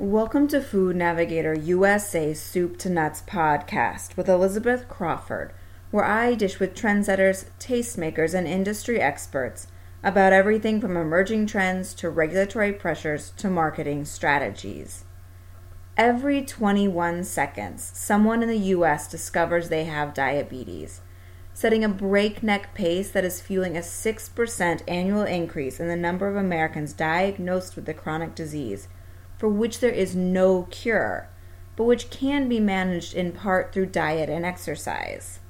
Welcome to Food Navigator USA Soup to Nuts podcast with Elizabeth Crawford, where I dish with trendsetters, tastemakers, and industry experts about everything from emerging trends to regulatory pressures to marketing strategies. Every 21 seconds, someone in the US discovers they have diabetes, setting a breakneck pace that is fueling a 6% annual increase in the number of Americans diagnosed with the chronic disease for which there is no cure, but which can be managed in part through diet and exercise.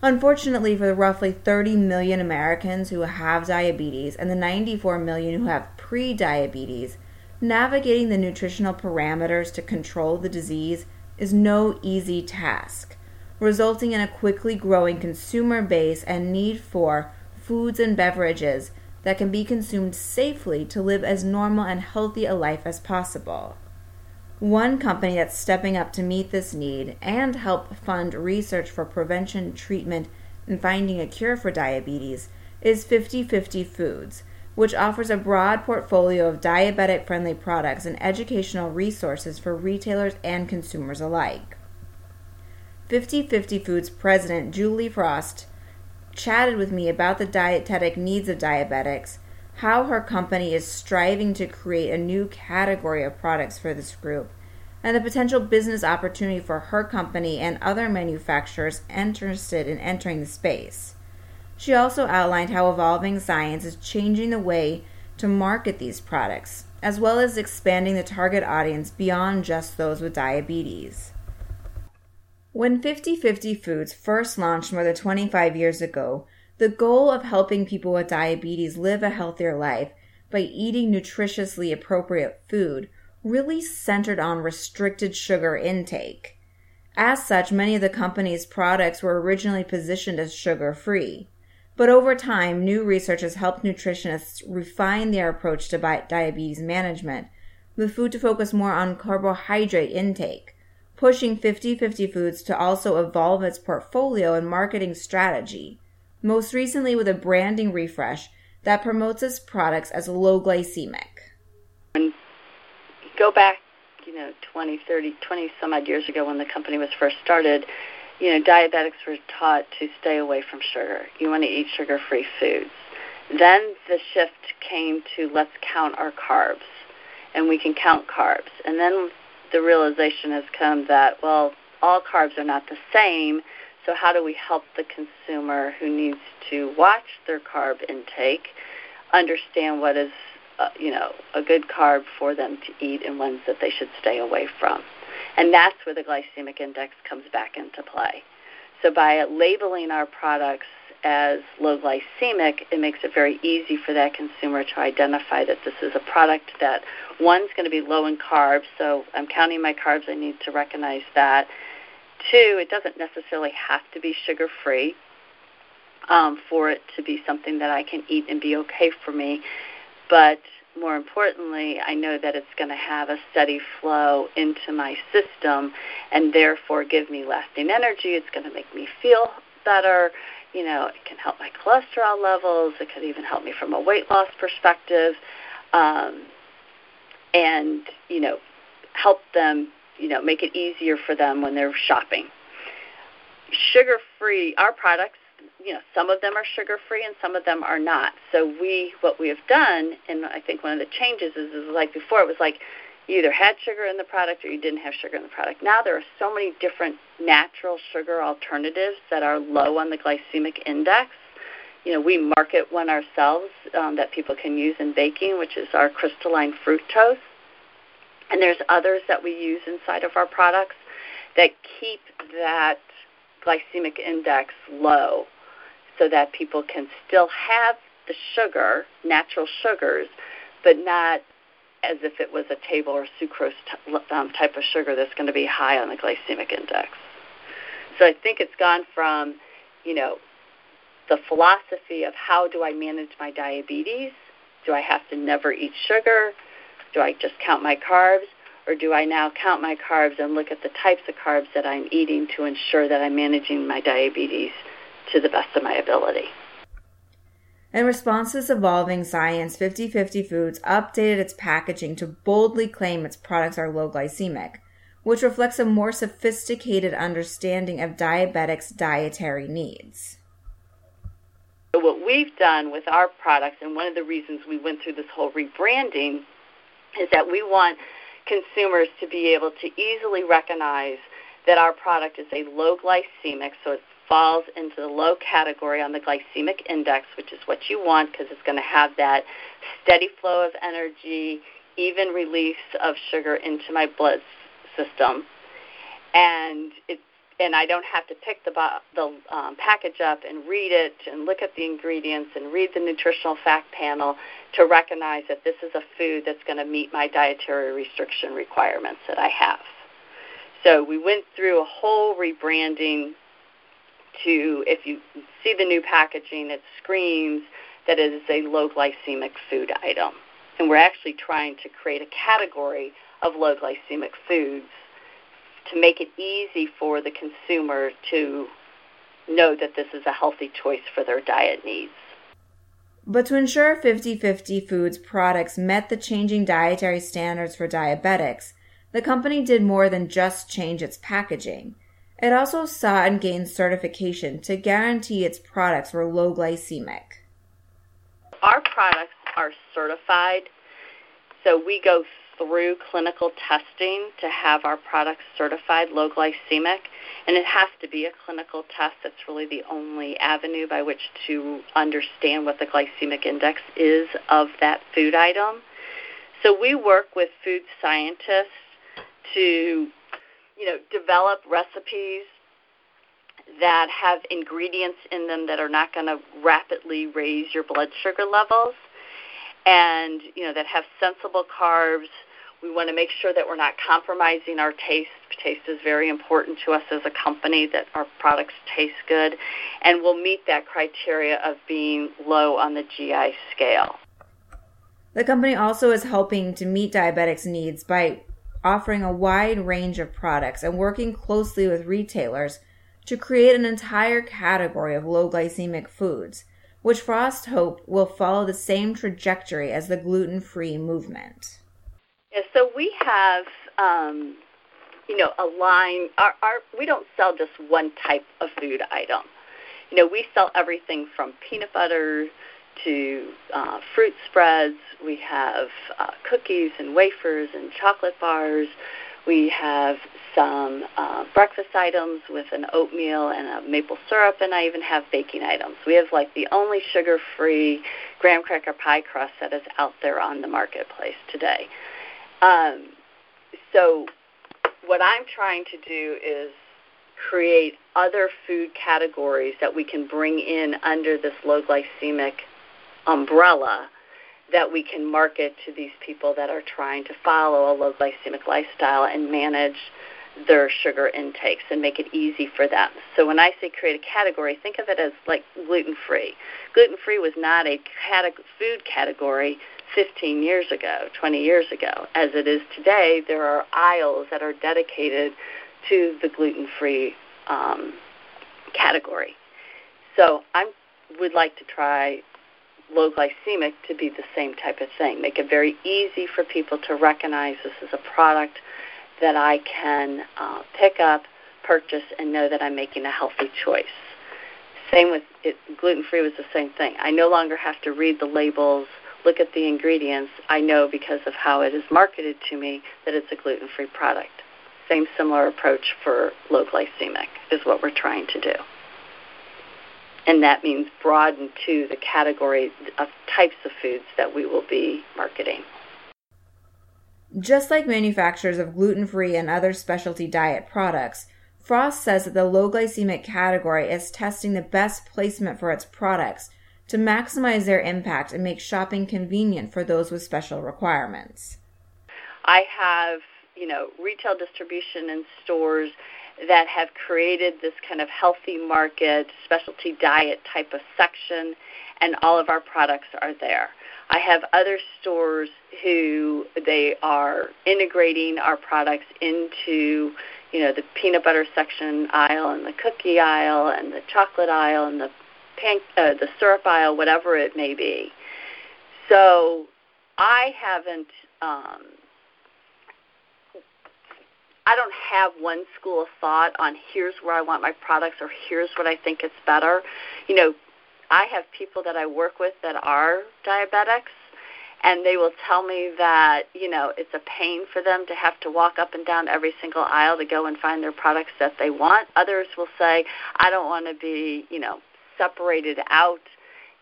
Unfortunately, for the roughly 30 million Americans who have diabetes and the 94 million who have pre-diabetes, navigating the nutritional parameters to control the disease is no easy task, resulting in a quickly growing consumer base and need for foods and beverages that can be consumed safely to live as normal and healthy a life as possible. One company that's stepping up to meet this need and help fund research for prevention, treatment, and finding a cure for diabetes is 50/50 Foods, which offers a broad portfolio of diabetic friendly products and educational resources for retailers and consumers alike. 50/50 Foods president Julie Frost chatted with me about the dietetic needs of diabetics, how her company is striving to create a new category of products for this group, and the potential business opportunity for her company and other manufacturers interested in entering the space. She also outlined how evolving science is changing the way to market these products, as well as expanding the target audience beyond just those with diabetes. When 50/50 Foods first launched more than 25 years ago, the goal of helping people with diabetes live a healthier life by eating nutritiously appropriate food really centered on restricted sugar intake. As such, many of the company's products were originally positioned as sugar free. But over time, new research has helped nutritionists refine their approach to diabetes management, with food to focus more on carbohydrate intake pushing 50/50 Foods to also evolve its portfolio and marketing strategy, most recently with a branding refresh that promotes its products as low glycemic. When go back, you know, 20, 30, 20 some odd years ago when the company was first started, you know, diabetics were taught to stay away from sugar. You want to eat sugar-free foods. Then the shift came to let's count our carbs, and we can count carbs. And then the realization has come that, well, all carbs are not the same. So, how do we help the consumer who needs to watch their carb intake understand what is, uh, you know, a good carb for them to eat and ones that they should stay away from? And that's where the glycemic index comes back into play. So, by labeling our products as low glycemic, it makes it very easy for that consumer to identify that this is a product that one's going to be low in carbs, so I'm counting my carbs, I need to recognize that. Two, it doesn't necessarily have to be sugar free um, for it to be something that I can eat and be okay for me. But more importantly, I know that it's going to have a steady flow into my system and therefore give me lasting energy. It's going to make me feel better you know, it can help my cholesterol levels. It could even help me from a weight loss perspective, um, and you know, help them, you know, make it easier for them when they're shopping. Sugar-free, our products, you know, some of them are sugar-free and some of them are not. So we, what we have done, and I think one of the changes is, is like before, it was like you either had sugar in the product or you didn't have sugar in the product. Now there are so many different natural sugar alternatives that are low on the glycemic index. You know, we market one ourselves um, that people can use in baking, which is our crystalline fructose. And there's others that we use inside of our products that keep that glycemic index low so that people can still have the sugar, natural sugars, but not as if it was a table or sucrose t- um, type of sugar that's going to be high on the glycemic index. So I think it's gone from, you know, the philosophy of how do I manage my diabetes? Do I have to never eat sugar? Do I just count my carbs? Or do I now count my carbs and look at the types of carbs that I'm eating to ensure that I'm managing my diabetes to the best of my ability? In response to this evolving science, 50/50 Foods updated its packaging to boldly claim its products are low glycemic, which reflects a more sophisticated understanding of diabetics' dietary needs. What we've done with our products, and one of the reasons we went through this whole rebranding, is that we want consumers to be able to easily recognize that our product is a low glycemic, so it falls into the low category on the glycemic index, which is what you want because it's going to have that steady flow of energy, even release of sugar into my blood system, and it and I don't have to pick the the um, package up and read it and look at the ingredients and read the nutritional fact panel to recognize that this is a food that's going to meet my dietary restriction requirements that I have. So we went through a whole rebranding to if you see the new packaging, it screams that it is a low glycemic food item. And we're actually trying to create a category of low glycemic foods to make it easy for the consumer to know that this is a healthy choice for their diet needs. But to ensure 50 50 Foods products met the changing dietary standards for diabetics, the company did more than just change its packaging. It also sought and gained certification to guarantee its products were low glycemic. Our products are certified, so we go through clinical testing to have our products certified low glycemic, and it has to be a clinical test. That's really the only avenue by which to understand what the glycemic index is of that food item. So we work with food scientists to, you know, develop recipes that have ingredients in them that are not going to rapidly raise your blood sugar levels and you know that have sensible carbs. We want to make sure that we're not compromising our taste. Taste is very important to us as a company that our products taste good and will meet that criteria of being low on the GI scale. The company also is helping to meet diabetics' needs by offering a wide range of products and working closely with retailers to create an entire category of low glycemic foods which Frost hope will follow the same trajectory as the gluten free movement. Yeah, so we have, um, you know, a line. Our, our we don't sell just one type of food item. You know, we sell everything from peanut butter to uh, fruit spreads. We have uh, cookies and wafers and chocolate bars. We have some uh, breakfast items with an oatmeal and a maple syrup, and I even have baking items. We have like the only sugar free graham cracker pie crust that is out there on the marketplace today. Um, so, what I'm trying to do is create other food categories that we can bring in under this low glycemic umbrella that we can market to these people that are trying to follow a low glycemic lifestyle and manage their sugar intakes and make it easy for them. So when I say create a category, think of it as like gluten free. Gluten free was not a food category 15 years ago, 20 years ago. As it is today, there are aisles that are dedicated to the gluten free um, category. So I would like to try low glycemic to be the same type of thing. Make it very easy for people to recognize this is a product that I can uh, pick up, purchase, and know that I'm making a healthy choice. Same with it, gluten free was the same thing. I no longer have to read the labels, look at the ingredients. I know because of how it is marketed to me that it's a gluten free product. Same similar approach for low glycemic is what we're trying to do. And that means broaden to the category of types of foods that we will be marketing. Just like manufacturers of gluten free and other specialty diet products, Frost says that the low glycemic category is testing the best placement for its products to maximize their impact and make shopping convenient for those with special requirements. I have, you know, retail distribution in stores that have created this kind of healthy market, specialty diet type of section, and all of our products are there. I have other stores who they are integrating our products into, you know, the peanut butter section aisle and the cookie aisle and the chocolate aisle and the pan, uh, the syrup aisle, whatever it may be. So I haven't. Um, I don't have one school of thought on here's where I want my products or here's what I think is better. You know, I have people that I work with that are diabetics and they will tell me that you know it's a pain for them to have to walk up and down every single aisle to go and find their products that they want others will say i don't want to be you know separated out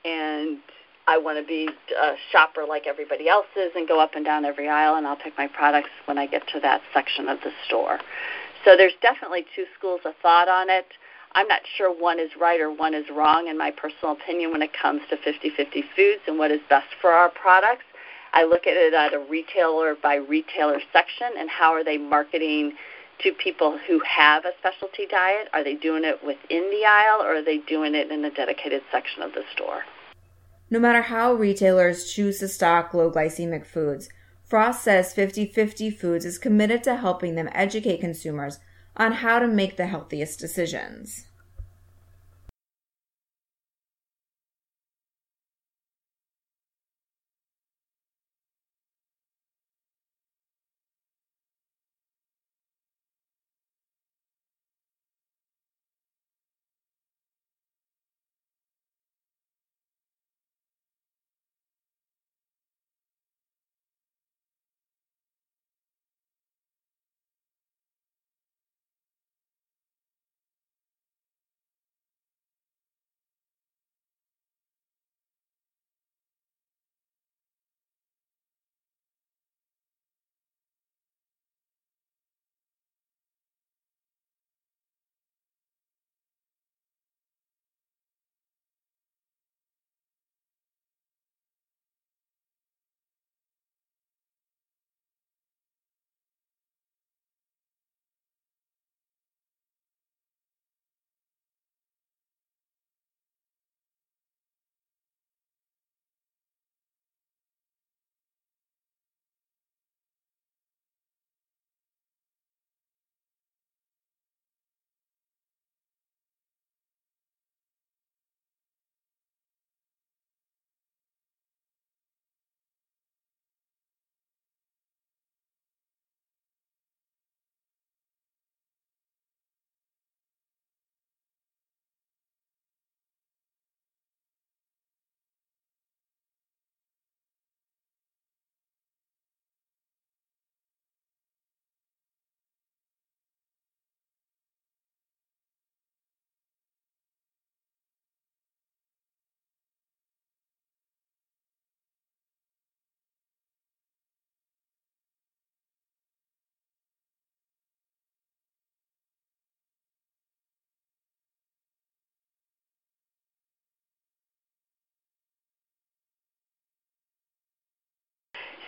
and i want to be a shopper like everybody else is and go up and down every aisle and i'll pick my products when i get to that section of the store so there's definitely two schools of thought on it I'm not sure one is right or one is wrong in my personal opinion when it comes to 50-50 foods and what is best for our products. I look at it at a retailer by retailer section and how are they marketing to people who have a specialty diet? Are they doing it within the aisle or are they doing it in a dedicated section of the store? No matter how retailers choose to stock low glycemic foods, Frost says 50 50 Foods is committed to helping them educate consumers on how to make the healthiest decisions.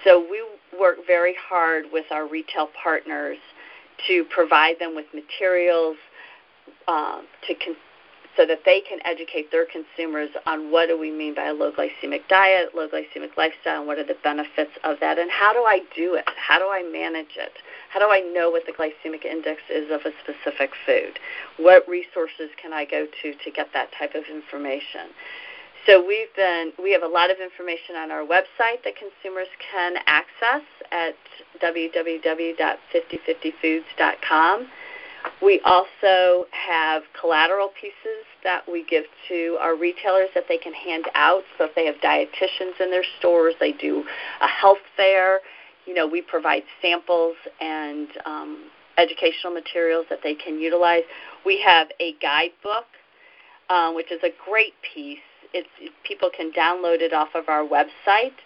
So we work very hard with our retail partners to provide them with materials um, to con- so that they can educate their consumers on what do we mean by a low glycemic diet, low glycemic lifestyle, and what are the benefits of that, and how do I do it? How do I manage it? How do I know what the glycemic index is of a specific food? What resources can I go to to get that type of information? So we've been we have a lot of information on our website that consumers can access at www.5050foods.com. We also have collateral pieces that we give to our retailers that they can hand out. So if they have dietitians in their stores, they do a health fair. You know, we provide samples and um, educational materials that they can utilize. We have a guidebook, uh, which is a great piece it's people can download it off of our website,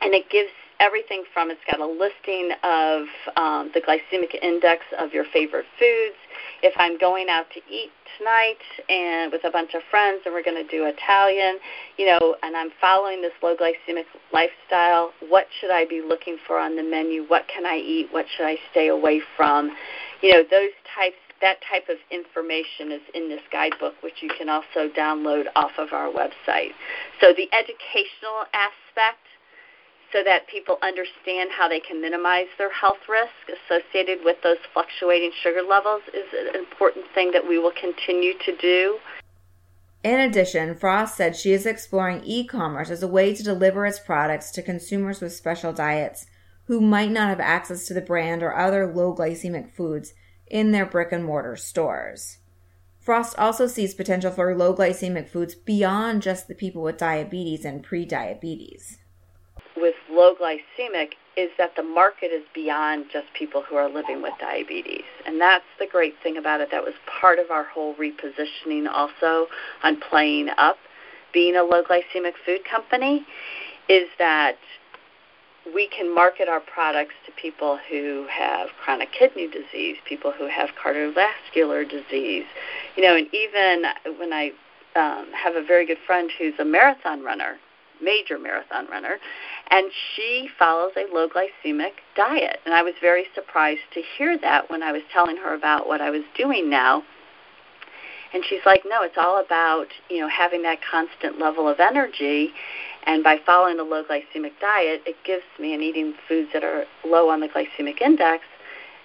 and it gives everything from it's got a listing of um, the glycemic index of your favorite foods. If I'm going out to eat tonight and with a bunch of friends and we're going to do Italian, you know, and I'm following this low glycemic lifestyle, what should I be looking for on the menu? What can I eat? What should I stay away from? You know, those types that type of information is in this guidebook, which you can also download off of our website. So the educational aspect, so that people understand how they can minimize their health risk associated with those fluctuating sugar levels, is an important thing that we will continue to do. In addition, Frost said she is exploring e commerce as a way to deliver its products to consumers with special diets who might not have access to the brand or other low glycemic foods in their brick and mortar stores. Frost also sees potential for low glycemic foods beyond just the people with diabetes and pre-diabetes. With low glycemic is that the market is beyond just people who are living with diabetes. And that's the great thing about it. That was part of our whole repositioning also on playing up being a low glycemic food company is that we can market our products to people who have chronic kidney disease, people who have cardiovascular disease, you know, and even when I um, have a very good friend who's a marathon runner, major marathon runner, and she follows a low glycemic diet. And I was very surprised to hear that when I was telling her about what I was doing now. And she's like, no, it's all about, you know, having that constant level of energy and by following a low glycemic diet, it gives me, and eating foods that are low on the glycemic index,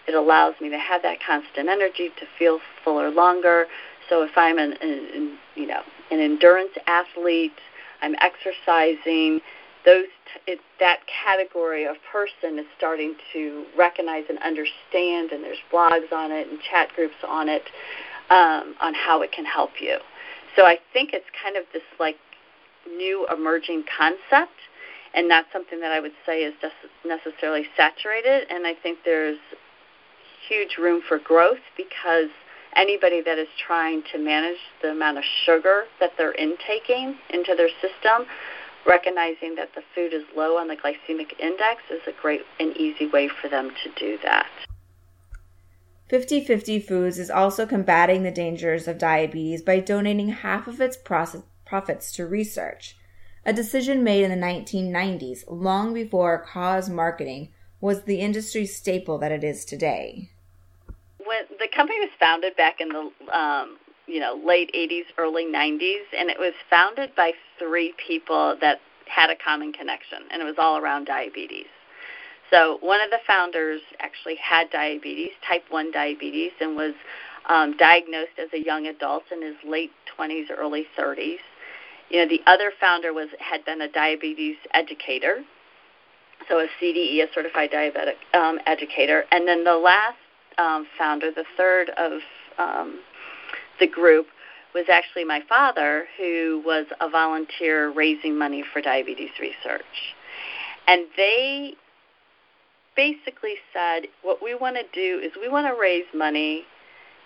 it allows me to have that constant energy to feel fuller longer. So if I'm an, an you know an endurance athlete, I'm exercising. Those it, that category of person is starting to recognize and understand, and there's blogs on it and chat groups on it um, on how it can help you. So I think it's kind of this like new emerging concept and not something that I would say is necessarily saturated. And I think there's huge room for growth because anybody that is trying to manage the amount of sugar that they're intaking into their system, recognizing that the food is low on the glycemic index is a great and easy way for them to do that. 50 50 Foods is also combating the dangers of diabetes by donating half of its process profits to research, a decision made in the 1990s, long before cause marketing was the industry staple that it is today. When the company was founded back in the um, you know late 80s, early 90s, and it was founded by three people that had a common connection, and it was all around diabetes. So one of the founders actually had diabetes, type 1 diabetes, and was um, diagnosed as a young adult in his late 20s, early 30s. You know, the other founder was had been a diabetes educator, so a CDE, a certified diabetic um, educator, and then the last um, founder, the third of um, the group, was actually my father, who was a volunteer raising money for diabetes research, and they basically said, what we want to do is we want to raise money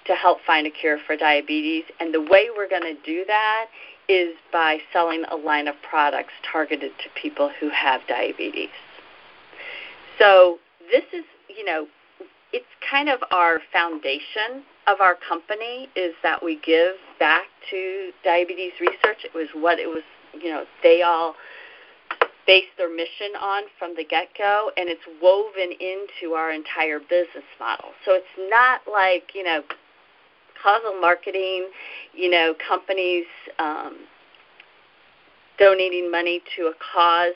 to help find a cure for diabetes, and the way we're going to do that is by selling a line of products targeted to people who have diabetes. So this is, you know, it's kind of our foundation of our company is that we give back to diabetes research. It was what it was, you know, they all based their mission on from the get go, and it's woven into our entire business model. So it's not like, you know, causal marketing, you know, companies um, donating money to a cause.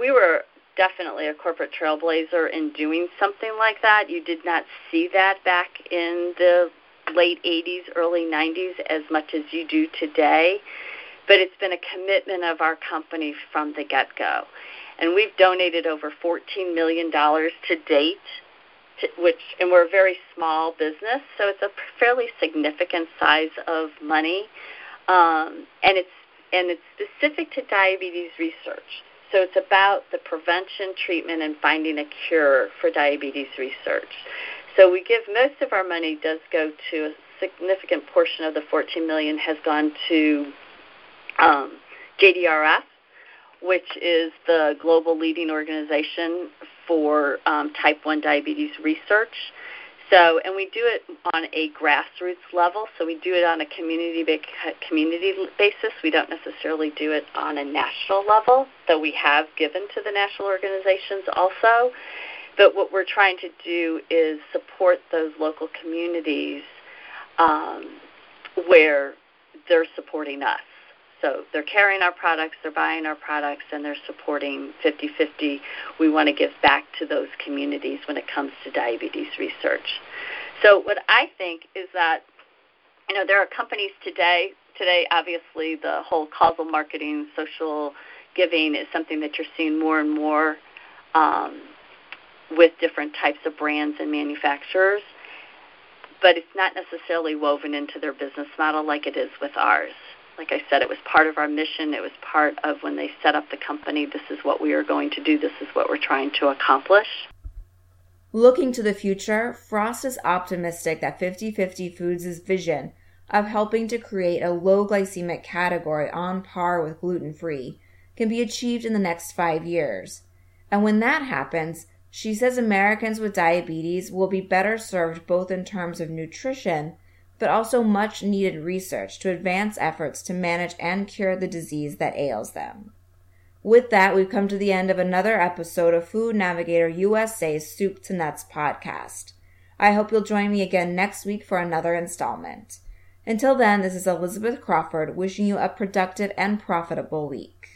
We were definitely a corporate trailblazer in doing something like that. You did not see that back in the late 80s, early 90s as much as you do today. But it's been a commitment of our company from the get go. And we've donated over $14 million to date which and we're a very small business, so it's a fairly significant size of money, um, and it's and it's specific to diabetes research. So it's about the prevention, treatment, and finding a cure for diabetes research. So we give most of our money does go to a significant portion of the 14 million has gone to um, JDRF, which is the global leading organization for um, type 1 diabetes research. So, and we do it on a grassroots level. So we do it on a community community basis. We don't necessarily do it on a national level, though we have given to the national organizations also. But what we're trying to do is support those local communities um, where they're supporting us. So they're carrying our products, they're buying our products, and they're supporting 50 50. We want to give back to those communities when it comes to diabetes research. So, what I think is that, you know, there are companies today today, obviously, the whole causal marketing, social giving is something that you're seeing more and more um, with different types of brands and manufacturers. But it's not necessarily woven into their business model like it is with ours. Like I said, it was part of our mission. It was part of when they set up the company. This is what we are going to do. This is what we're trying to accomplish. Looking to the future, Frost is optimistic that 50 50 Foods' vision of helping to create a low glycemic category on par with gluten free can be achieved in the next five years. And when that happens, she says Americans with diabetes will be better served both in terms of nutrition, but also much needed research to advance efforts to manage and cure the disease that ails them. With that, we've come to the end of another episode of Food Navigator USA's Soup to Nuts podcast. I hope you'll join me again next week for another installment. Until then, this is Elizabeth Crawford wishing you a productive and profitable week.